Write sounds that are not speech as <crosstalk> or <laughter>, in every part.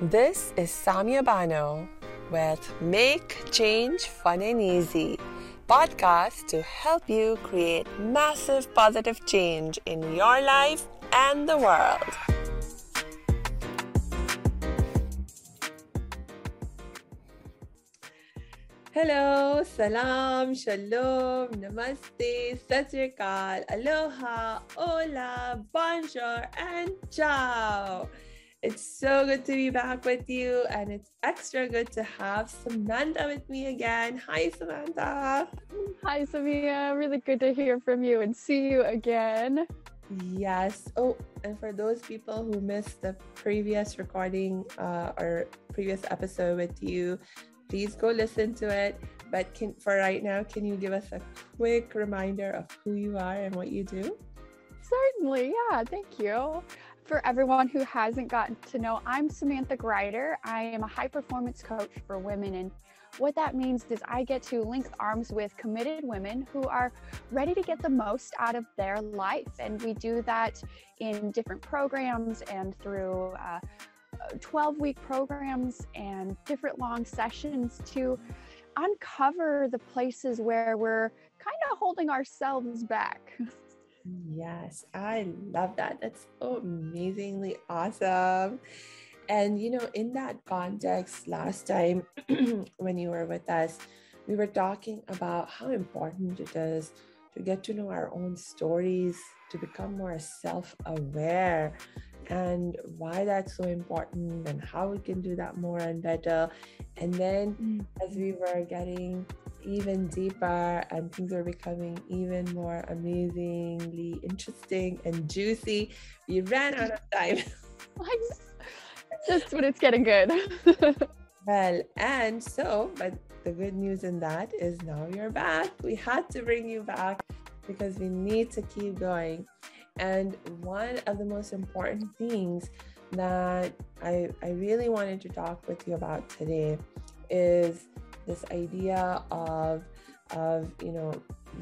This is Samia Bano with Make Change Fun and Easy podcast to help you create massive positive change in your life and the world. Hello, salam, shalom, namaste, satsrikal, aloha, hola, bonjour, and ciao. It's so good to be back with you, and it's extra good to have Samantha with me again. Hi, Samantha. Hi, Samia. Really good to hear from you and see you again. Yes. Oh, and for those people who missed the previous recording uh, or previous episode with you, please go listen to it. But can, for right now, can you give us a quick reminder of who you are and what you do? Certainly. Yeah. Thank you for everyone who hasn't gotten to know, I'm Samantha Grider. I am a high performance coach for women. And what that means is I get to link arms with committed women who are ready to get the most out of their life. And we do that in different programs and through uh, 12 week programs and different long sessions to uncover the places where we're kind of holding ourselves back. <laughs> Yes, I love that. That's so amazingly awesome. And, you know, in that context, last time <clears throat> when you were with us, we were talking about how important it is to get to know our own stories, to become more self aware, and why that's so important, and how we can do that more and better. And then, mm. as we were getting even deeper and things are becoming even more amazingly interesting and juicy. We ran out of time. <laughs> Just when it's getting good. <laughs> well, and so, but the good news in that is now you're back. We had to bring you back because we need to keep going. And one of the most important things that I, I really wanted to talk with you about today is this idea of of you know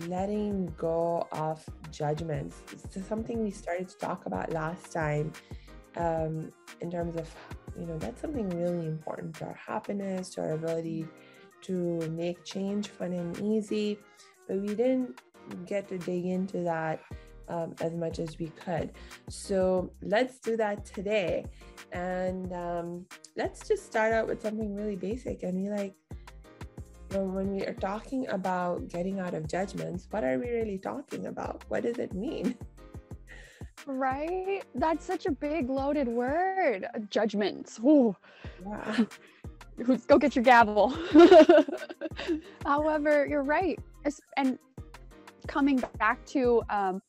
letting go of judgments. It's something we started to talk about last time um, in terms of you know that's something really important to our happiness to our ability to make change fun and easy. But we didn't get to dig into that um, as much as we could. So let's do that today. And um, let's just start out with something really basic and be like when we are talking about getting out of judgments, what are we really talking about? What does it mean? <laughs> Right? That's such a big loaded word. Judgments. Ooh. Yeah. <laughs> Go get your gavel. <laughs> However, you're right. And coming back to um,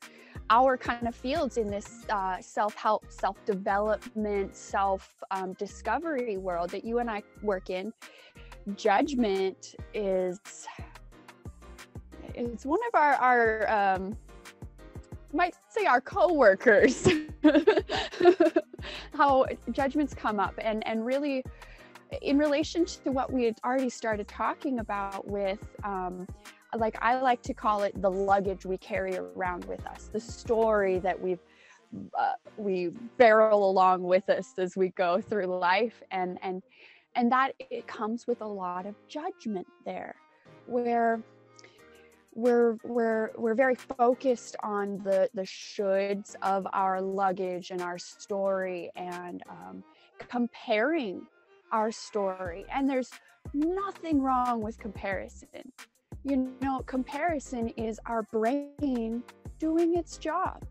our kind of fields in this uh, self help, self development, self um, discovery world that you and I work in, judgment is it's one of our our um, might say our co-workers. <laughs> How judgments come up and and really in relation to what we had already started talking about with um, like i like to call it the luggage we carry around with us the story that we've uh, we barrel along with us as we go through life. And and and that it comes with a lot of judgment there where we're we're we're very focused on the the shoulds of our luggage and our story and um, comparing our story. And there's nothing wrong with comparison. You know comparison is our brain doing its job.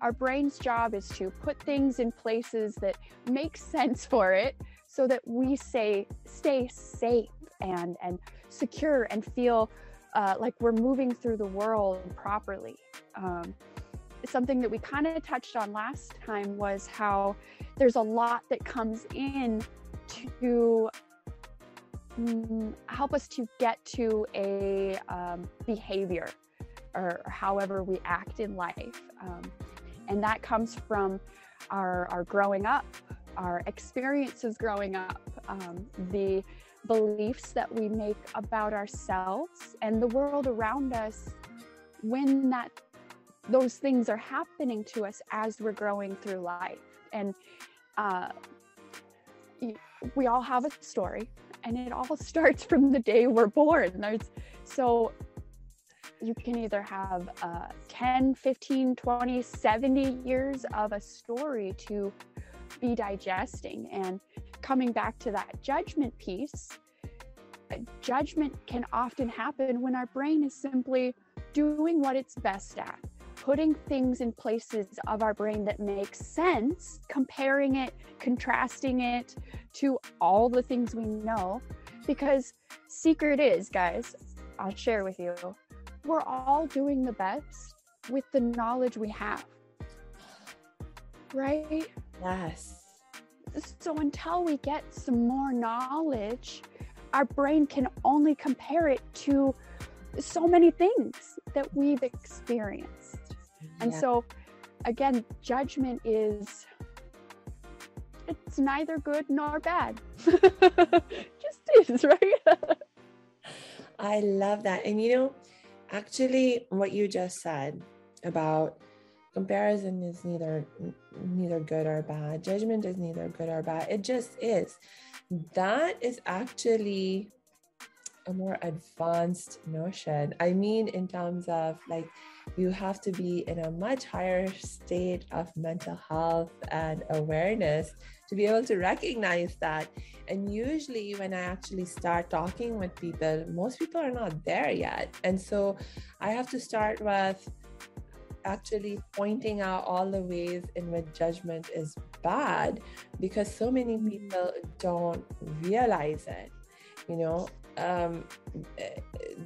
Our brain's job is to put things in places that make <laughs> sense for it so that we say stay safe and and secure and feel uh, like we're moving through the world properly. Um, something that we kind of touched on last time was how there's a lot that comes in to um, help us to get to a um, behavior or, however we act in life. Um, and that comes from our, our growing up, our experiences growing up, um, the beliefs that we make about ourselves and the world around us when that those things are happening to us as we're growing through life and uh, we all have a story and it all <laughs> starts from the day we're born. There's so you can either have uh, 10, 15, 20, 70 years of a story to be digesting. And coming back to that judgment piece, uh, judgment can often happen when our brain is simply doing what it's best at, putting things in places of our brain that make sense, comparing it, contrasting it to all the things we know. Because secret is, guys, I'll share with you, we're all doing the best with the knowledge we have. Right? Yes. So until we get some more knowledge, our brain can only compare it to so many things that we've experienced. And so again, judgment is it's neither good nor bad. <laughs> Just is, right? I love that. And you know, actually what you just said about comparison is neither neither good or bad judgment is neither good or bad it just is that is actually a more advanced notion i mean in terms of like you have to be in a much higher state of mental health and awareness to be able to recognize that. And usually, when I actually start talking with people, most people are not there yet. And so I have to start with actually pointing out all the ways in which judgment is bad because so many people don't realize it. You know, um,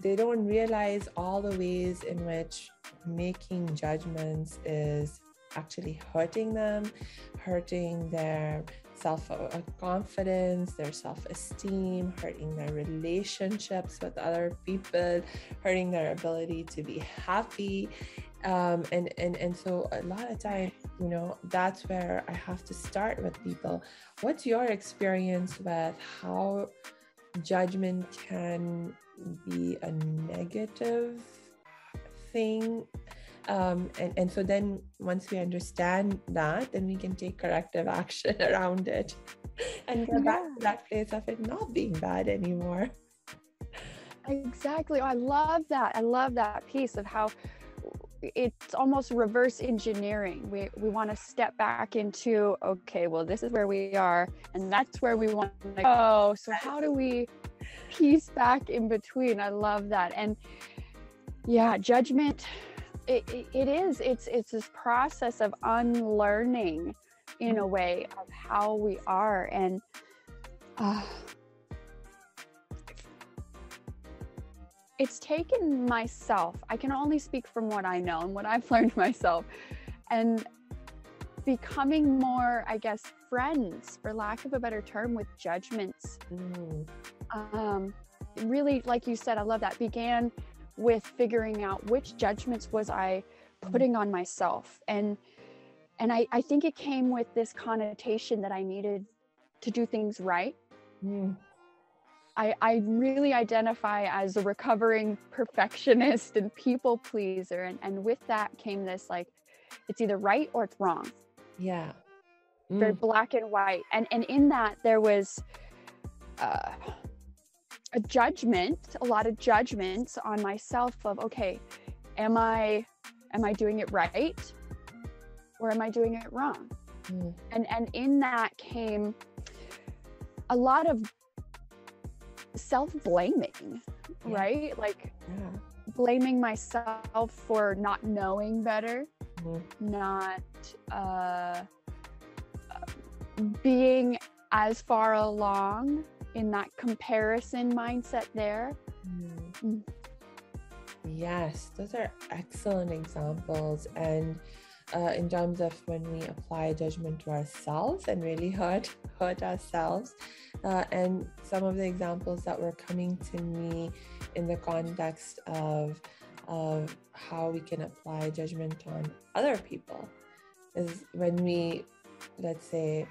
they don't realize all the ways in which making judgments is actually hurting them, hurting their self confidence, their self esteem, hurting their relationships with other people, hurting their ability to be happy. Um, and, and, and so a lot of times, you know, that's where I have to start with people. What's your experience with how judgment can be a negative thing um, and, and so then once we understand that then we can take corrective action <laughs> around it and get yeah. back to that place of it not being bad anymore exactly oh, i love that i love that piece of how it's almost reverse engineering. We we want to step back into okay, well, this is where we are, and that's where we want to go. So how do we piece back in between? I love that. And yeah, judgment. It, it, it is. It's it's this process of unlearning, in a way, of how we are, and. Uh, it's taken myself, I can only speak from what I know and what I've <laughs> learned myself, and becoming more, I guess, friends, for lack of a better term, with judgments. Mm. Um, really, like you said, I love that, began with figuring out which judgments was I putting on myself. And and I, I think it came with this connotation that I needed to do things right. Mm. I, I really identify as a recovering perfectionist and people pleaser. And, and with that came this like, it's either right or it's wrong. Yeah. Mm. Very black and white. And, and in that, there was uh, a judgment, a lot of judgments on myself of, okay, am I, am I doing it right? Or am I doing it wrong? Mm. And, and in that came a lot of self blaming, yeah. right? Like yeah. blaming myself for not knowing better, mm-hmm. not uh, being as far along in that comparison mindset there. Mm. Mm. Yes, those are excellent examples. And uh, in terms of when we apply judgment to ourselves and really hurt <laughs> hurt ourselves. Uh, and some of the examples that were coming to me in the context of of how we can apply judgment on other people is when we let's say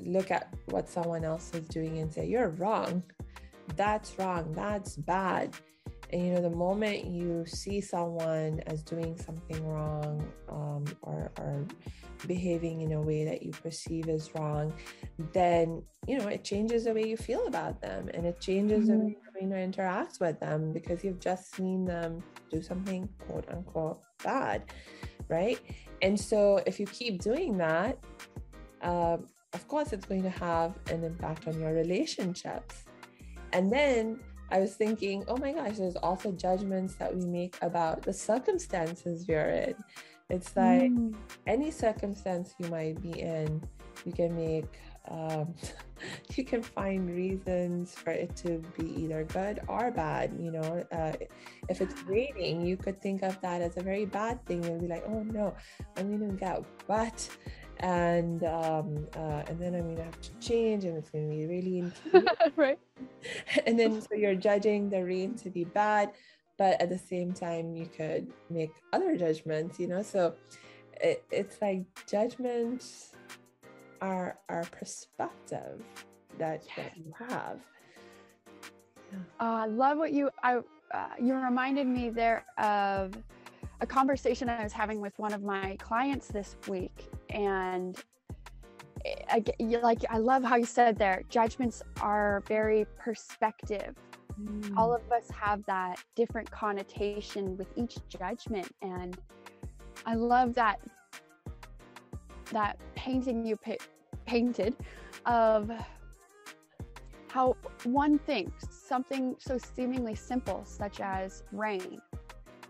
look at what someone else is doing and say you're wrong. That's wrong. That's bad. And you know the moment you see someone as doing something wrong um, or, or behaving in a way that you perceive as wrong then you know it changes the way you feel about them and it changes mm-hmm. the way to interact with them because you've just seen them do something quote unquote bad right? And so if you keep doing that uh, of course it's going to have an impact on your relationships and then I was thinking, oh my gosh, there's also judgments that we make about the circumstances we're in. It's like mm. any circumstance you might be in, you can make, um, <laughs> you can find reasons for it to be either good or bad. You know, uh, if it's raining, you could think of that as a very bad thing. You'll be like, oh no, I'm going to get wet and um, uh, and then I'm gonna have to change, and it's gonna be really <laughs> right. And then so you're judging the rain to be bad, but at the same time you could make other judgments, you know. So it, it's like judgments are our perspective that, that you have. Yeah. Uh, I love what you I uh, you reminded me there of a conversation I was having with one of my clients this week. And I, like, I love how you said there, judgments are very perspective. Mm. All of us have that different connotation with each judgment. And I love that, that painting you pa- painted of how one thinks something so seemingly simple, such as rain,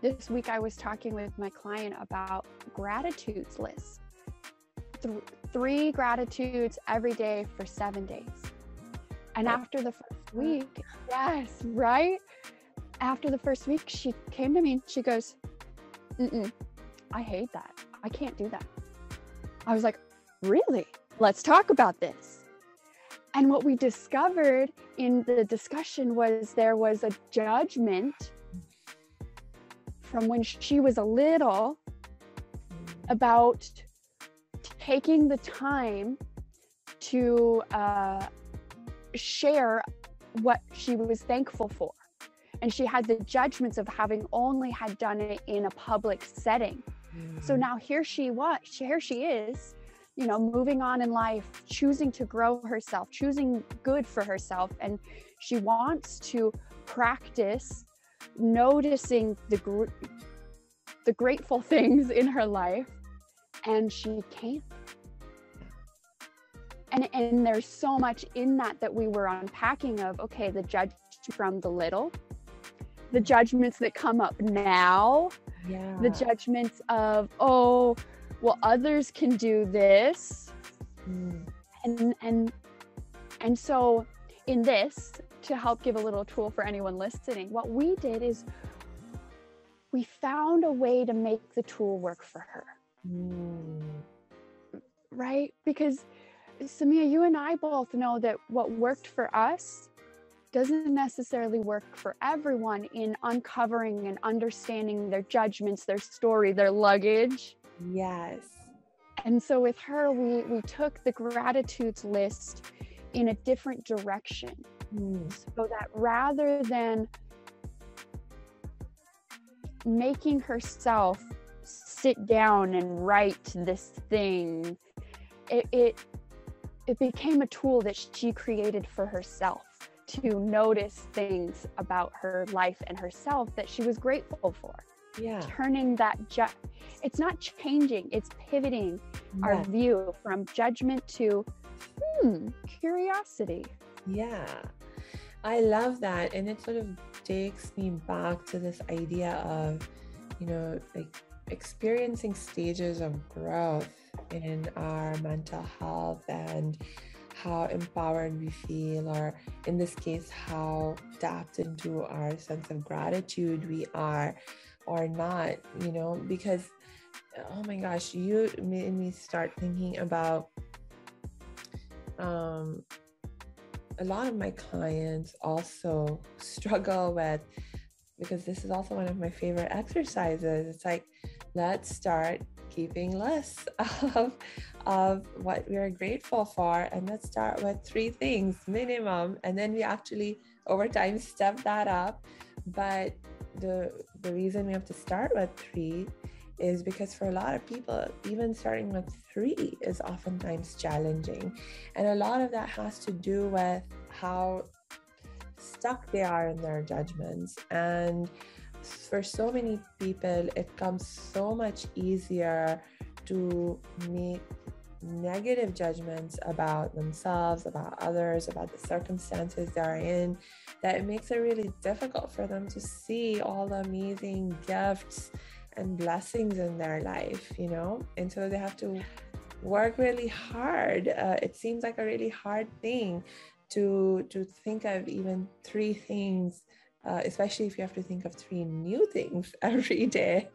this week, I was talking with my client about gratitudes lists. Th- three gratitudes every day for seven days. And after the first week, yes, right? After the first week, she came to me and she goes, Mm-mm, I hate that. I can't do that. I was like, Really? Let's talk about this. And what we discovered in the discussion was there was a judgment from when she was a little about taking the time to uh, share what she was thankful for. And she had the judgments of having only had done it in a public setting. Mm-hmm. So now here she was, here she is, you know, moving on in life, choosing to grow herself, choosing good for herself. And she wants to practice noticing the gr- the grateful things in her life and she can't and and there's so much in that that we were unpacking of okay the judge from the little the judgments that come up now yeah. the judgments of oh well others can do this mm. and and and so in this to help give a little tool for anyone listening, what we did is we found a way to make the tool work for her. Mm. Right? Because Samia, you and I both know that what worked for us doesn't necessarily work for everyone in uncovering and understanding their judgments, their story, their luggage. Yes. And so with her, we we took the gratitudes list in a different direction. Mm. So that rather than making herself sit down and write this thing, it, it it became a tool that she created for herself to notice things about her life and herself that she was grateful for. Yeah. Turning that ju- it's not changing, it's pivoting yeah. our view from judgment to hmm, curiosity. Yeah. I love that. And it sort of takes me back to this idea of, you know, like experiencing stages of growth in our mental health and how empowered we feel, or in this case, how tapped into our sense of gratitude we are or not, you know, because oh my gosh, you made me start thinking about um a lot of my clients also <laughs> struggle with because this is also one of my favorite exercises. It's like, let's start keeping lists <laughs> of, of what we're grateful for. And let's start with three things minimum. And then we actually over time step that up. But the the reason we have to start with three is because for a lot of people, even starting with three is oftentimes challenging. And a lot of that has to do with how stuck they are in their judgments. And for so many people, it comes so much easier to make negative judgments about themselves, about others, about the circumstances they're in, that it makes it really difficult for them to see all the amazing gifts and blessings in their life, you know? And so they have to work really hard. Uh, it seems like a really hard thing to to think of even three things, uh, especially if you have to think of three new things <laughs> every day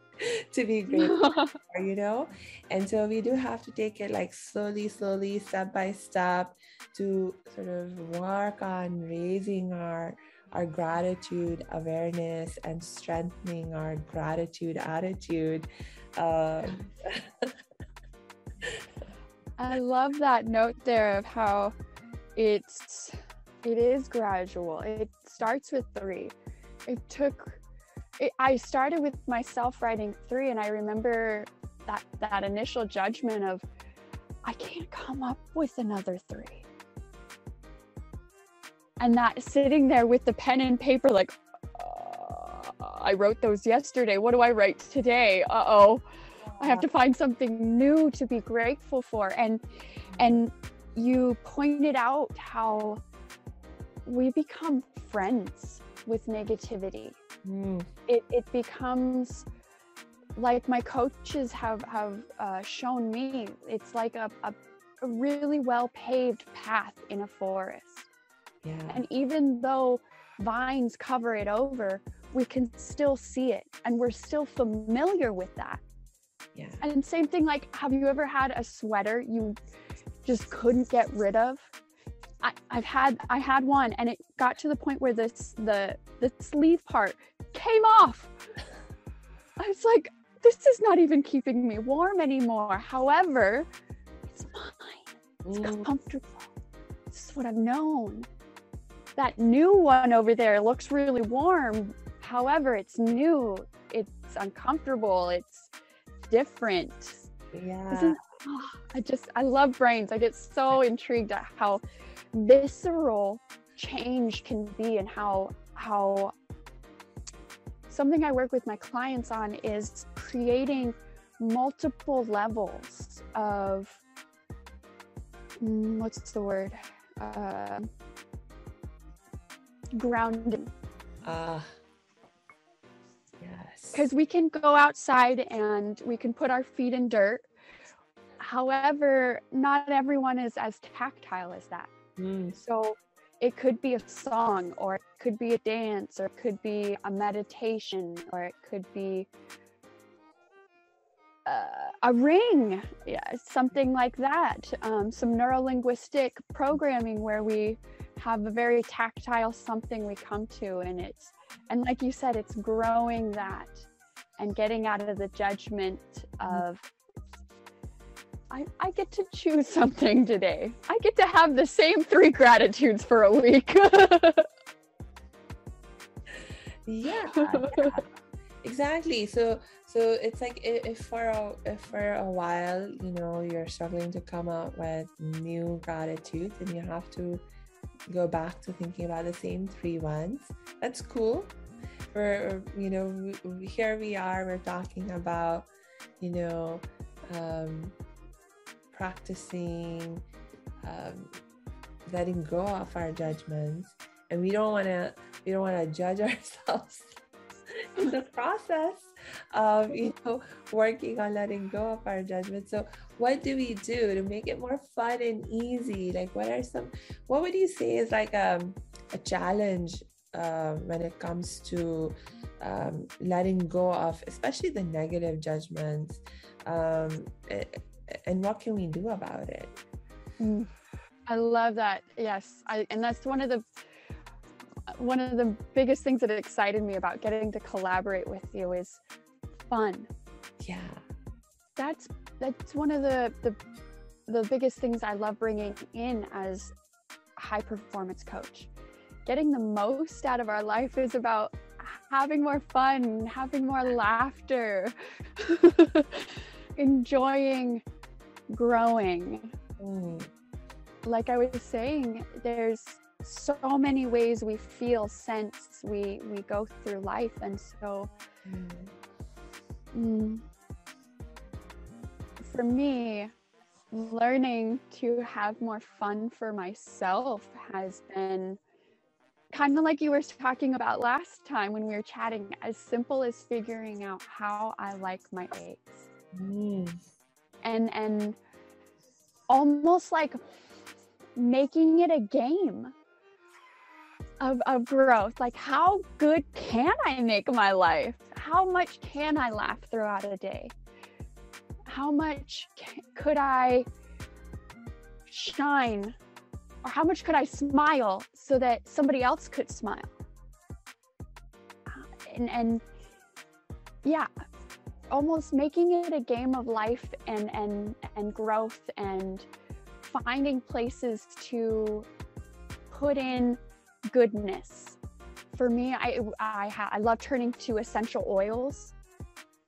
to be grateful <laughs> for, you know? And so we do have to take it like slowly, slowly, step by step to sort of work on raising our our gratitude awareness and strengthening our gratitude attitude. Um, <laughs> I love that note there of how it's it is gradual. It starts with three. It took it, I started with myself writing three, and I remember that that initial judgment of I can't come up with another three and that sitting there with the pen and paper like uh, i wrote those yesterday. What do i write today? Uh-oh. I have to find something new to be grateful for. And and you pointed out how we become friends with negativity. Mm. it, it becomes like my coaches have have uh, shown me it's like a, a, a really well paved path in a forest yeah. And even though vines cover it over, we can still see it and we're still familiar with that. Yeah. And same thing like have you ever had a sweater you just couldn't get rid of? I, I've had I had one and it got to the point where this the the sleeve part came off. <laughs> I was like, this is not even keeping me warm anymore. However, it's mine. It's mm. comfortable. This is what I've known that new one over there looks really warm. However, it's new, it's uncomfortable, it's different. Yeah. Oh, I just, I love brains. I get so intrigued at how visceral change can be and how, how something I work with my clients on is creating multiple levels of mm, what's the word? Uh, grounding. Ah. Uh, yes. Because we can go outside and we can put our feet in dirt. However, not everyone is as tactile as that. Mm. So it could be a song, or it could be a dance, or it could be a meditation, or it could be uh, a ring, yeah, something like that. Um, some neurolinguistic programming where we have a very tactile something we come to and it's and like you said it's growing that and getting out of the judgment mm-hmm. of I, I get to choose something today. I get to have the same three gratitudes for a week. <laughs> yeah, <laughs> yeah, exactly. So so it's like if for a if for a while you know you're struggling to come up with new gratitudes and you have to go back to thinking about the same three ones. That's cool. We're, you know, here we are, we're talking about, you know, um, practicing um, letting go of our judgments. And we don't want to, we don't want to judge <laughs> ourselves <laughs> in the process of, you know, working on letting go of our judgments. So what do we do to make it more fun and easy like what are some what would you say is like a, um, a challenge uh, when it comes to um, letting go of especially the negative judgments um, and what can we do about it mm. i love that yes I, and that's one of the one of the biggest things that excited me about getting to collaborate with you is fun yeah that's that's one of the the the biggest things I love bringing in as a high performance coach. Getting the most out of our life is about having more fun, having more laughter, <laughs> enjoying growing. Mm. Like I was saying, there's so many ways we feel, sense, we we go through life, and so mm. Mm, for me, learning to have more fun for myself has been kind of like you were talking about last time when we were chatting, as simple as figuring out how I like my eggs. Mm. And and almost like making it a game of, of growth. Like how good can I make my life? How much can I laugh throughout a day? How much could I shine or how much could I smile so that somebody else could smile? Uh, and, and yeah, almost making it a game of life and, and, and growth and finding places to put in goodness. For me, I, I, I love turning to essential oils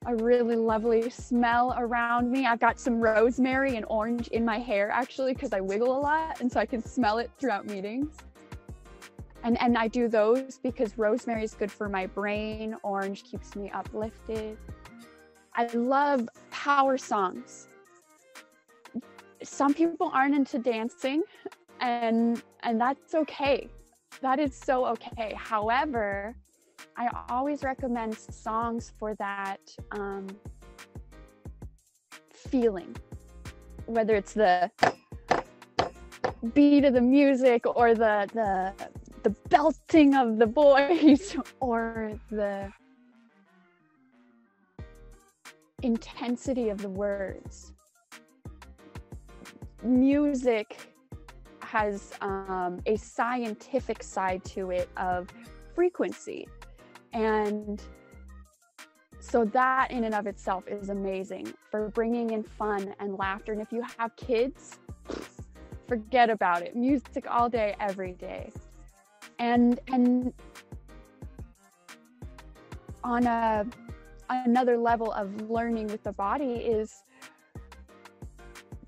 a really lovely smell around me. I've got some rosemary and orange in my hair actually because I wiggle a lot and so I can smell it throughout meetings. And and I do those because rosemary is good for my brain, orange keeps me uplifted. I love power songs. Some people aren't into dancing and and that's okay. That is so okay. However, I always recommend songs for that um, feeling, whether it's the beat of the music or the the the belting of the voice <laughs> or the intensity of the words. Music has um, a scientific side to it of frequency and so that in and of itself is amazing for bringing in fun and laughter. And if you have kids, forget about it. Music all day, every day. And and on a another level of learning with the body is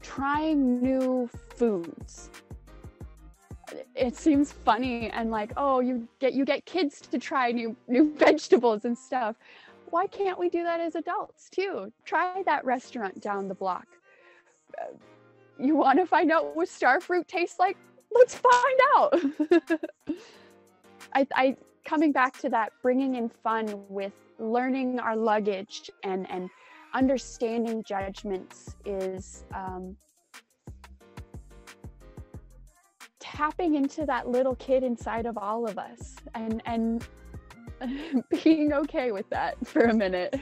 trying new foods it seems funny and like oh you get you get kids to try new new <laughs> vegetables and stuff. Why can't we do that as adults too? Try that restaurant down the block. Uh, you want to find out what star fruit tastes like? Let's find out. <laughs> I, I coming back to that bringing in fun with learning our luggage and and understanding judgments is um, tapping into that little kid inside of all of us and and <laughs> being okay with that for a minute.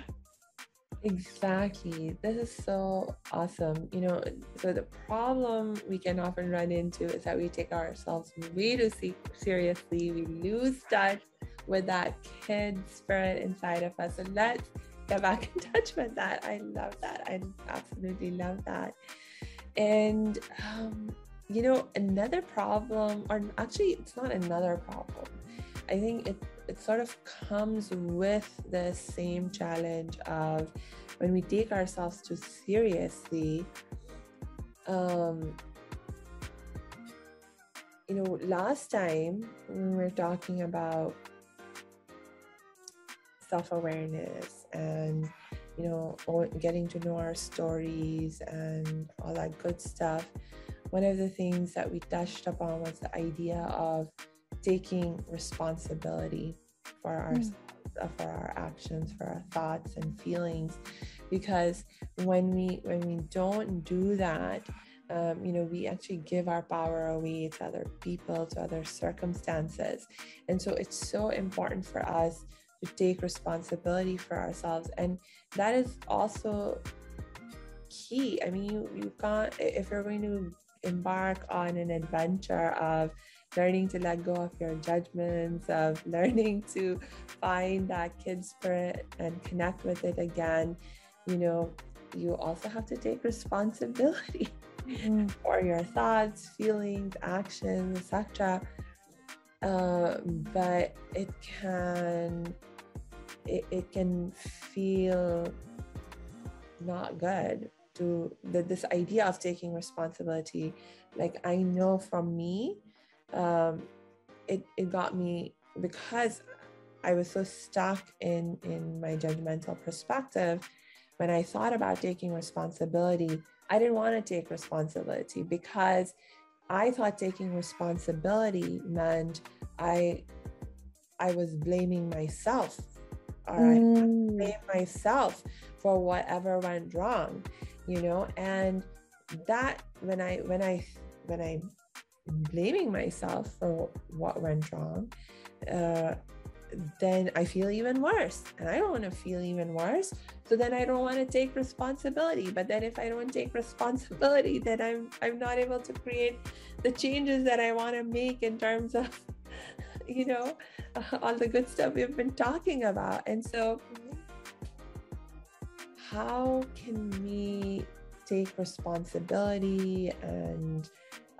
Exactly. This is so awesome. You know so the problem we can often run into is that we take ourselves way too seriously. We lose touch with that kid spirit inside of us. And let's get back <laughs> in touch with that. I love that. I absolutely love that. And um, you know, another problem, or actually, it's not another problem. I think it, it sort of comes with the same challenge of when we take ourselves too seriously. Um, you know, last time we were talking about self awareness and, you know, getting to know our stories and all that good stuff one of the things that we touched upon was the idea of taking responsibility for our mm. for our actions for our thoughts and feelings. Because when we when we don't do that um, you know we actually give our power away to other people to other circumstances. And so it's so important for us to take responsibility for ourselves. And that is also key. I mean you you can't if you're going to embark on an adventure of learning to let go of your judgments, of <laughs> learning to find that kid spirit and connect with it again, you know, you also have to take responsibility mm-hmm. <laughs> for your thoughts, feelings, actions, etc. Uh, but it can it, it can feel not good to the, this idea of taking responsibility like i know from me um, it, it got me because i was so stuck in in my judgmental perspective when i thought about taking responsibility i didn't want to take responsibility because i thought taking responsibility meant i i was blaming myself all right mm. blame myself for whatever went wrong you know? And that when i when i when i'm blaming myself for what went wrong uh, then i feel even worse. And i don't want to feel even worse. So then i don't want to take responsibility. But then if i don't take responsibility <laughs> then i'm i'm not able to create the changes that i want to make in terms of <laughs> you know <laughs> all the good stuff we've been talking about. And so how can we take responsibility and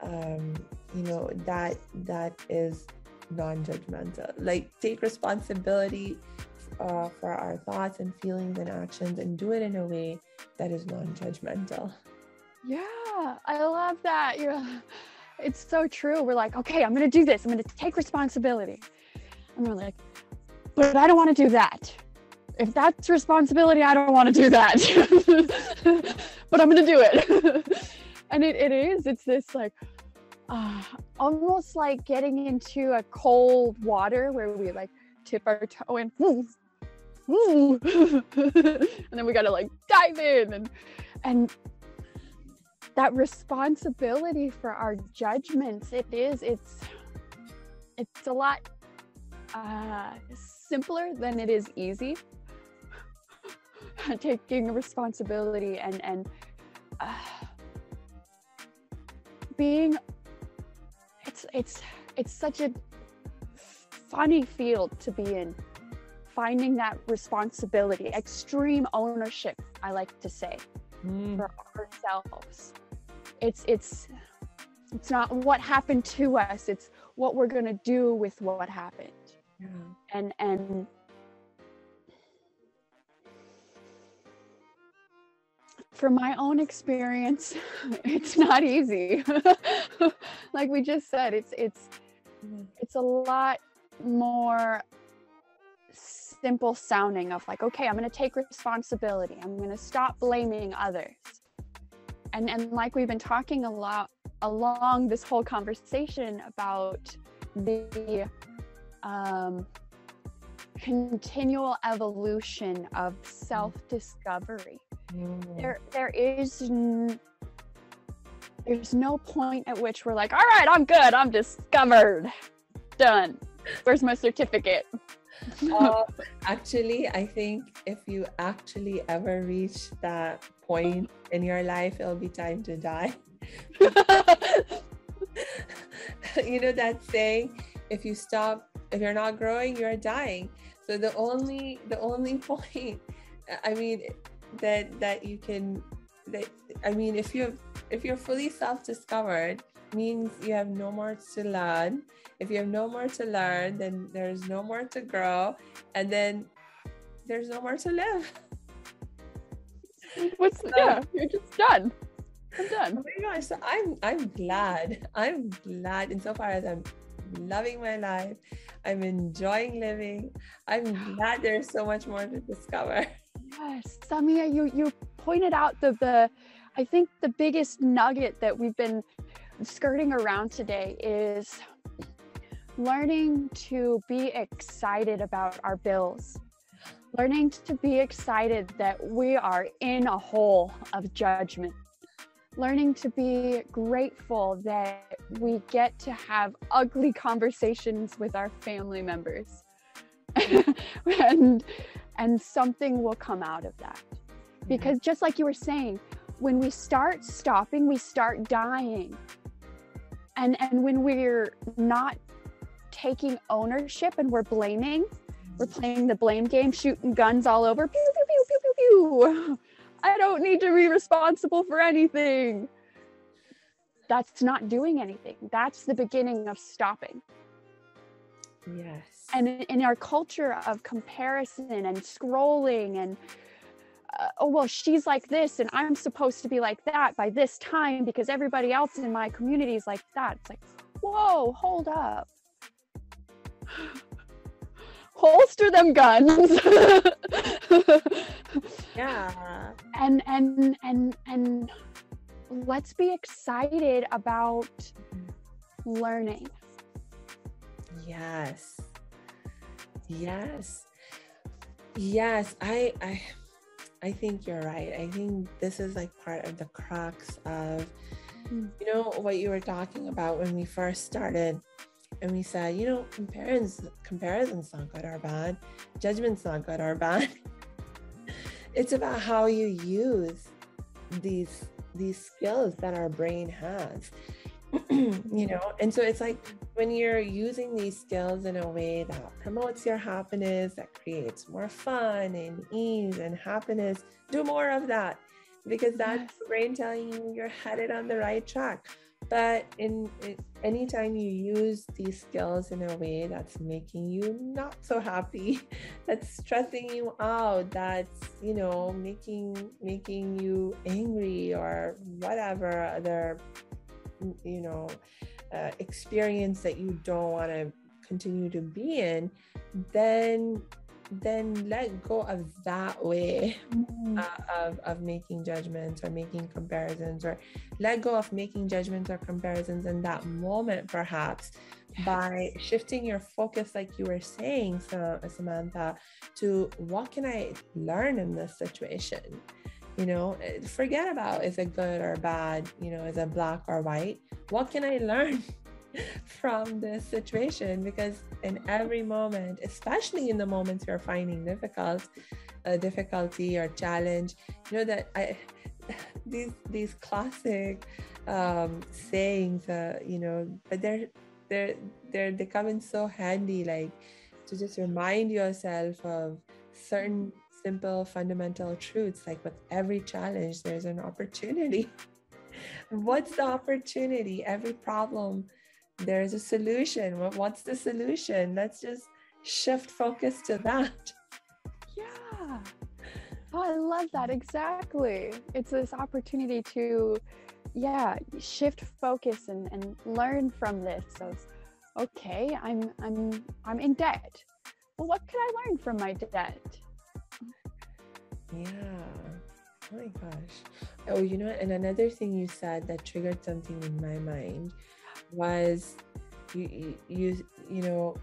um, you know that that is non-judgmental. Like take responsibility uh, for our thoughts and feelings and actions and do it in a way that is non-judgmental. Yeah i love that. Yeah it's so true. We're like okay i'm gonna do this. I'm gonna take responsibility. And we're like but i don't want to do that if that's responsibility, I don't want to do that. <laughs> but I'm going to do it. <laughs> and it, it is, it's this like, uh, almost like getting into a cold water where we like tip our toe in. <laughs> and then we got to like dive in and, and that responsibility for our judgments, it is, it's, it's a lot uh, simpler than it is easy <laughs> taking responsibility and and uh, being it's it's it's such a funny field to be in finding that responsibility extreme ownership i like to say mm. for ourselves it's it's it's not what happened to us it's what we're going to do with what happened yeah. and and from my own experience, <laughs> it's not easy. <laughs> like we just said, it's it's it's a lot more simple sounding of like, okay, I'm going to take responsibility. I'm going to stop blaming others. And and like we've been talking a lot along this whole conversation about the um, continual evolution of self-discovery Mm. There, there is n- there's no point at which we're like, all right, I'm good, I'm discovered, done. Where's my certificate? <laughs> uh, actually, I think if you actually ever reach that point <laughs> in your life, it'll be time to die. <laughs> you know that saying, if you stop, if you're not growing, you're dying. So the only, the only point, I mean, that that you can that I mean if you have if you're fully self-discovered means you have no more to learn. If you have no more to learn, then there's no more to grow and then there's no more to live. <laughs> What's so, yeah, you're just done. I'm done. Oh my gosh. So I'm I'm glad. I'm glad insofar as I'm loving my life. I'm enjoying living. I'm <gasps> glad there's so much more to discover. Yes, Samia, you you pointed out the the I think the biggest nugget that we've been skirting around today is learning to be excited about our bills. Learning to be excited that we are in a hole of judgment. Learning to be grateful that we get to have ugly conversations with our family members. <laughs> and and something will come out of that. Mm-hmm. Because just like you were saying, when we start stopping, we start dying. And and when we're not taking ownership and we're blaming, we're playing the blame game, shooting guns all over. Pew, pew, pew, pew, pew, pew. <laughs> I don't need to be responsible for anything. That's not doing anything. That's the beginning of stopping. Yes And in our culture of comparison and scrolling and uh, oh well she's like this and i'm supposed to be like that by this time because everybody else in my community is like that. It's like whoa hold up. <sighs> Holster them guns. <laughs> Yeah. And and and and let's be excited about learning. Yes yes yes i i i think you're right i think this is like part of the crux of mm. you know what you were talking about when we first started and we said, you know, comparisons comparison's not good or bad, judgment's not good or bad. <laughs> it's about how you use these these skills that our brain has. <clears throat> you know, and so it's like when you're using these skills in a way that promotes your happiness, that creates more fun and ease and happiness, do more of that because that's yes. brain telling you you're headed on the right track but in, in anytime you use these skills in a way that's making you not so happy <laughs> that's stressing you out that's you know making making you angry or whatever other you know uh, experience that you don't want to continue to be in then then let go of that way mm. uh, of, of making judgments or making comparisons or let go of making judgments or comparisons in that moment perhaps yes. by shifting your focus like you were saying so, samantha to what can i learn in this situation you know eh, forget about is it good or bad you know is it black or white? What can i learn <laughs> from this situation? Because in every moment, especially in the moments you're finding difficult, uh, difficulty or challenge, you know that I <laughs> these these classic um, sayings, uh, you know, but they're they're they're they come in so handy, like to just remind yourself of certain simple fundamental truths like with every challenge there's an opportunity <laughs> what's the opportunity every problem there's a solution. What's the solution? Let's just shift focus to that. <laughs> Yeah. Oh, I love that. Exactly. It's this opportunity to, yeah, shift focus and, and learn from this. So, okay, I'm I'm I'm in debt. Well, what can I learn from my debt? Yeah. Oh my gosh. Oh, you know, and another thing you said that triggered something in my mind was you you you know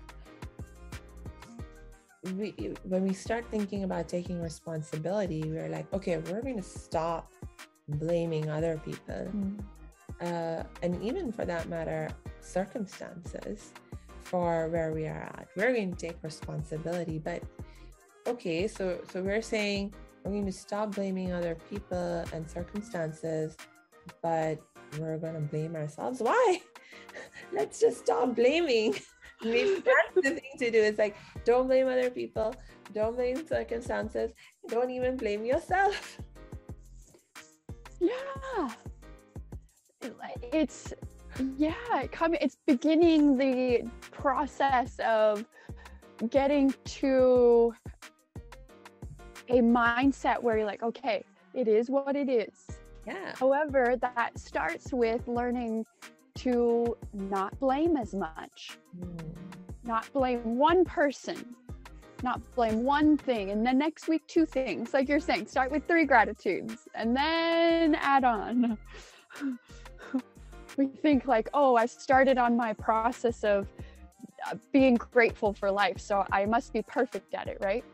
we when we start thinking about taking responsibility we're like okay we're going to stop blaming other people mm. uh, and even for that matter circumstances for where we are at we're going to take responsibility but okay so so we're saying we're going to stop blaming other people and circumstances but we're going to blame ourselves why <laughs> let's just stop blaming. <laughs> Maybe that's <laughs> the thing to do. It's like, don't blame other people, don't blame circumstances, don't even blame yourself. Yeah. It's, yeah, coming, it's beginning the process of getting to a mindset where you're like, okay, it is what it is. Yeah. However, that starts with learning to not blame as much, mm. not blame one person, not blame one thing, and then next week, two things. Like you're saying, start with three gratitudes and then add on. <laughs> we think, like, oh, I started on my process of uh, being grateful for life, so I must be perfect at it, right?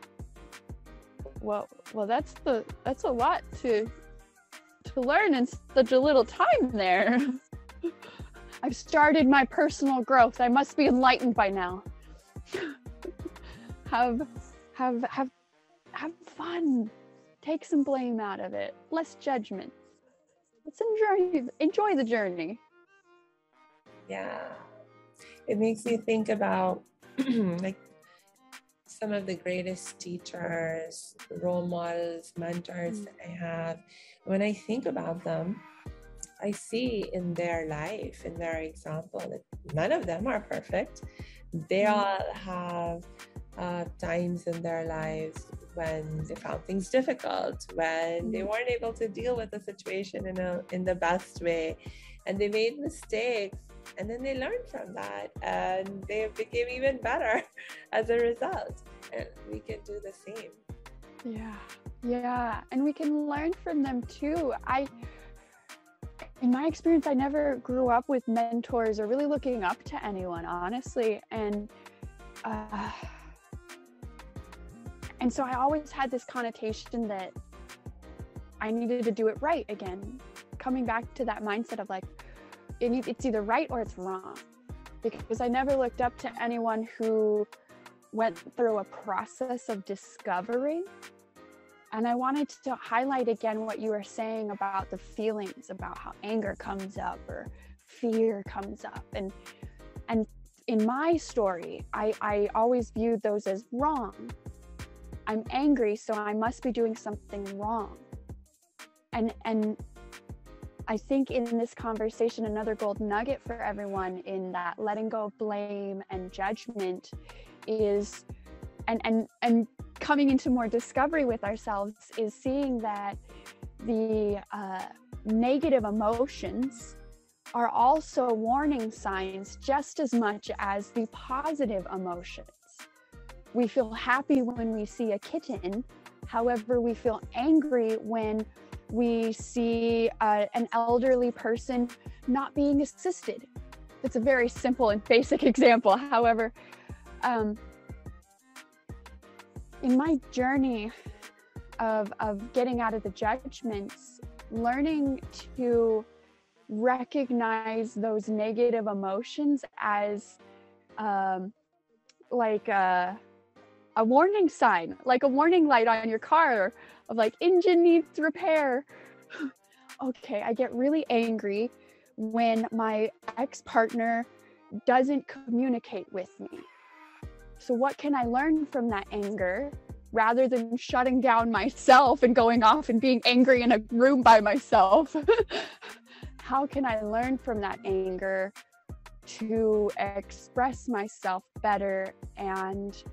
Well, well, that's the that's a lot to to learn in such a little time there. <laughs> I've started my personal growth. I must be enlightened by now. <laughs> have have have have fun. Take some blame out of it. Less judgment. Let's enjoy enjoy the journey. Yeah. It makes me think about <clears throat> like some of the greatest teachers, role models, mentors mm. that I have. When I think about them, I see in their life, in their example, that none of them are perfect. They mm-hmm. all have uh, times in their lives when they found things difficult, when they mm-hmm. weren't able to deal with the situation in a in the best way, and they made mistakes, and then they learned from that, and they became even better <laughs> as a result. And we can do the same. Yeah, yeah, and we can learn from them too. I in my experience, I never grew up with mentors or really looking up to anyone, honestly. And uh, and so I always had this connotation that I needed to do it right again. Coming back to that mindset of like, it's either right or it's wrong. Because I never looked up to anyone who went through a process of discovery. and I wanted to highlight again what you were saying about the feelings, about how anger comes up or fear comes up. And and in my story, I, I always viewed those as wrong. I'm angry, so I must be doing something wrong. And and I think in this conversation, another gold nugget for everyone in that letting go of blame and judgment is and and and coming into more discovery with ourselves is seeing that the uh, negative emotions are also warning signs just as much as the positive emotions. We feel happy when we see a kitten. However, we feel angry when we see uh, an elderly person not being assisted. It's a very simple and basic <laughs> example. However, um, in my journey of, of getting out of the judgments, learning to recognize those negative emotions as um, like a, a warning sign, like a warning light on your car of like engine needs repair. <gasps> okay, I get really angry when my ex partner doesn't communicate with me. So, what can I learn from that anger rather than shutting down myself and going off and being angry in a room by myself? <laughs> How can I learn from that anger to express myself better and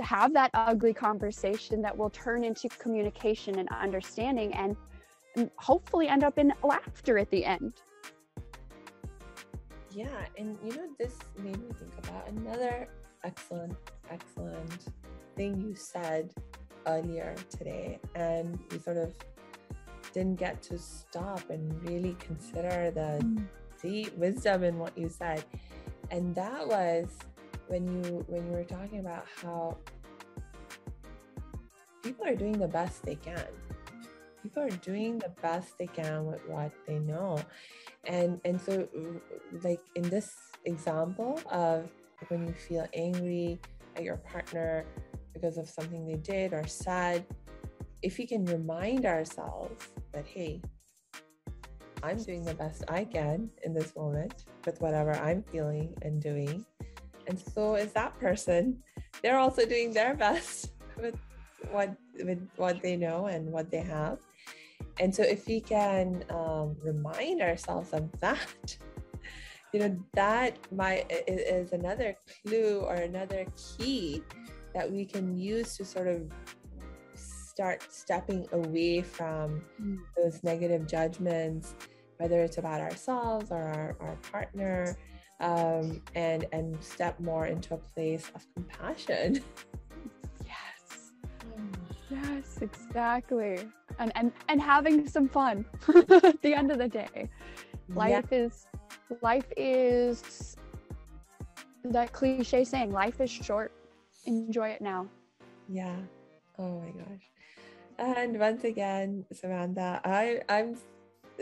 have that ugly conversation that will turn into communication and understanding and, and hopefully end up in laughter at the end? Yeah, and you know, this made me think about another excellent, excellent thing you said earlier today. And we sort of didn't get to stop and really consider the mm. deep wisdom in what you said. And that was when you when you were talking about how people are doing the best they can. People are doing the best they can with what they know. And and so like in this example of when you feel angry at your partner because of something they did or said if we can remind ourselves that, hey, I'm doing the best I can in this moment with whatever I'm feeling and doing. And so is that person. They're also doing their best <laughs> with what with what they know and what they have. And so if we can um, remind ourselves of that, <laughs> you know that might is another clue or another key that we can use to sort of start stepping away from mm. those negative judgments whether it's about ourselves or our, our partner um, and and step more into a place of compassion. <laughs> Yes. Yes exactly. And and and having some fun <laughs> at the end of the day. Life yeah. is life is that cliche saying life is short. Enjoy it now. Yeah. Oh my gosh. And once again samantha i i'm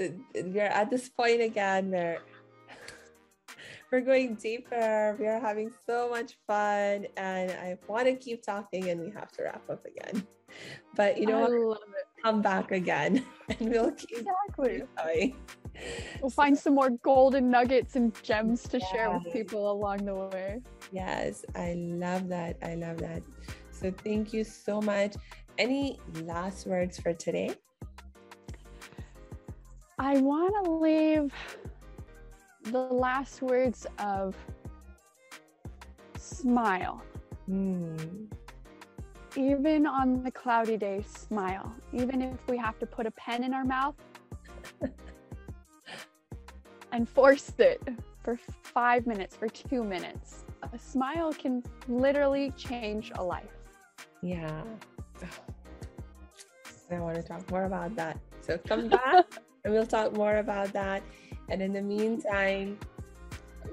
uh, we're at this point again where we're going deeper we are having so much fun and i want to keep talking and we have to wrap up again but you know come back again <laughs> and we'll keep exactly. going we'll find some more golden nuggets and gems to yes. share with people along the way. Yes, I love that. I love that. So thank you so much. Any last words for today? I want to leave the last words of smile. Hmm. Even on the cloudy day, smile. Even if we have to put a pen in our mouth <laughs> and force it for five minutes, for two minutes, a smile can literally change a life. Yeah. <sighs> I want to talk more about that. So come back and we'll talk more about that. And in the meantime,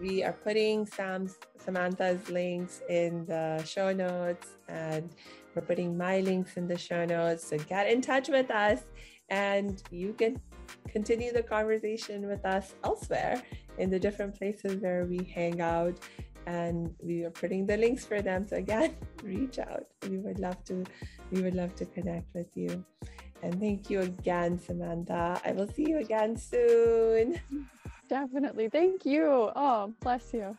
we are putting Sam's Samantha's links in the show notes and we're putting my links in the show notes. So get in touch with us and you can continue the conversation with us elsewhere in the different places where we hang out. And we are putting the links for them. So again <laughs> reach out. We would love to we would love to connect with you and thank you again samantha. I will see you again soon. <laughs> Definitely. Thank you. Oh bless you